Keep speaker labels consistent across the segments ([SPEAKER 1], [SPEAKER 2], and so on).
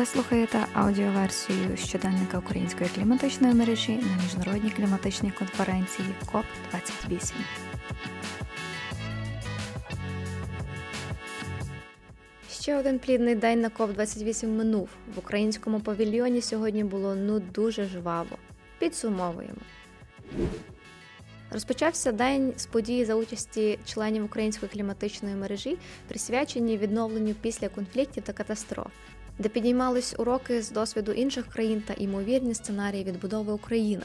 [SPEAKER 1] Ви слухаєте аудіоверсію щоденника української кліматичної мережі на міжнародній кліматичній конференції КОП 28. Ще один плідний день на КОП 28 минув. В українському павільйоні сьогодні було ну дуже жваво. Підсумовуємо. Розпочався день з події за участі членів української кліматичної мережі, присвячені відновленню після конфліктів та катастроф, де підіймались уроки з досвіду інших країн та імовірні сценарії відбудови України,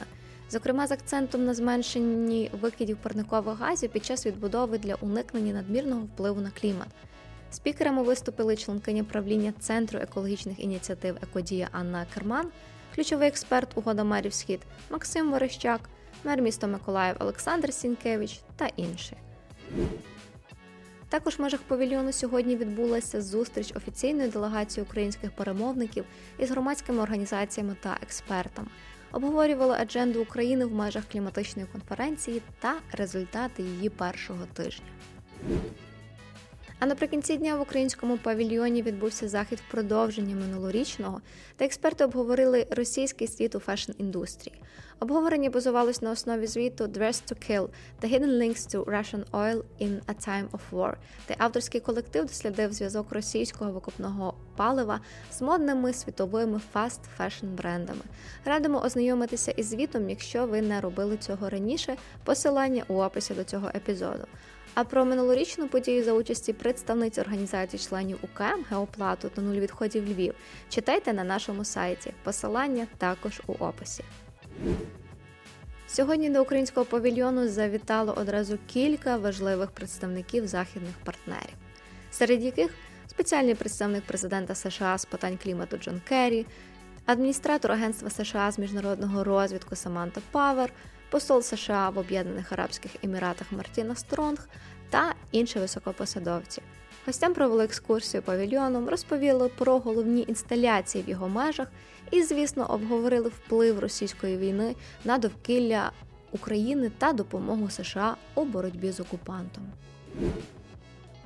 [SPEAKER 1] зокрема з акцентом на зменшенні викидів парникових газів під час відбудови для уникнення надмірного впливу на клімат. Спікерами виступили членкиня правління Центру екологічних ініціатив Екодія Анна Керман, ключовий експерт угода мерів Схід Максим Верещак мер міста Миколаїв Олександр Сінкевич та інші. Також в межах павільйону сьогодні відбулася зустріч офіційної делегації українських перемовників із громадськими організаціями та експертами. Обговорювали адженду України в межах кліматичної конференції та результати її першого тижня. А наприкінці дня в українському павільйоні відбувся захід в продовження минулорічного, та експерти обговорили російський світ у фешн-індустрії. Обговорення базувалось на основі звіту «Dress to Kill – The Hidden Links to Russian Oil in a Time of War», де авторський колектив дослідив зв'язок російського викопного палива з модними світовими fast fashion брендами. Радимо ознайомитися із звітом, якщо ви не робили цього раніше. Посилання у описі до цього епізоду. А про минулорічну подію за участі представниць організації членів УКМ Геоплату та нуль відходів Львів читайте на нашому сайті. Посилання також у описі. Сьогодні до українського павільйону завітало одразу кілька важливих представників західних партнерів, серед яких спеціальний представник президента США з питань клімату Джон Керрі, адміністратор Агентства США з міжнародного розвідку Саманта Павер посол США в Об'єднаних Арабських Еміратах Мартіна Стронг та інші високопосадовці. Гостям провели екскурсію павільйоном, розповіли про головні інсталяції в його межах і, звісно, обговорили вплив російської війни на довкілля України та допомогу США у боротьбі з окупантом.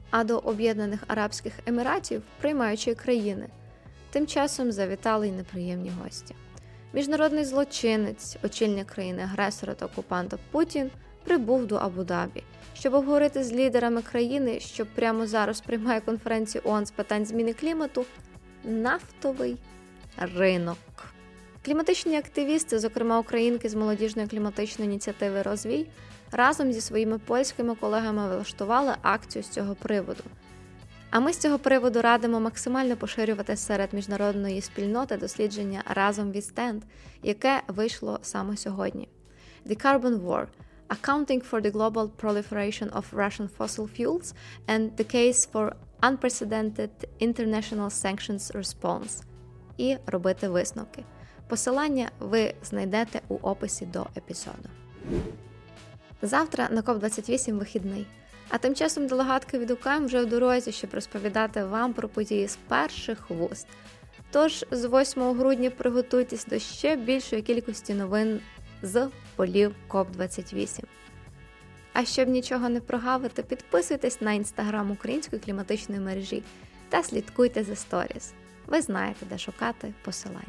[SPEAKER 1] А до Об'єднаних Арабських Еміратів, приймаючої країни, тим часом завітали й неприємні гості. Міжнародний злочинець, очільник країни-агресора та окупанта Путін прибув до Абу-Дабі, щоб обговорити з лідерами країни, що прямо зараз приймає конференцію ООН з питань зміни клімату, нафтовий ринок. Кліматичні активісти, зокрема українки з молодіжної кліматичної ініціативи Розвій, разом зі своїми польськими колегами влаштували акцію з цього приводу. А ми з цього приводу радимо максимально поширювати серед міжнародної спільноти дослідження разом від стенд, яке вийшло саме сьогодні. The Carbon War – Accounting for the Global Proliferation of Russian Fossil Fuels and the Case for Unprecedented International Sanctions Response і робити висновки. Посилання ви знайдете у описі до епізоду. Завтра на КОП28 вихідний. А тим часом делегатки від УКМ вже в дорозі, щоб розповідати вам про події з перших вуст. Тож з 8 грудня приготуйтесь до ще більшої кількості новин з полів КОП28. А щоб нічого не прогавити, підписуйтесь на інстаграм української кліматичної мережі та слідкуйте за сторіс. Ви знаєте, де шукати посилання.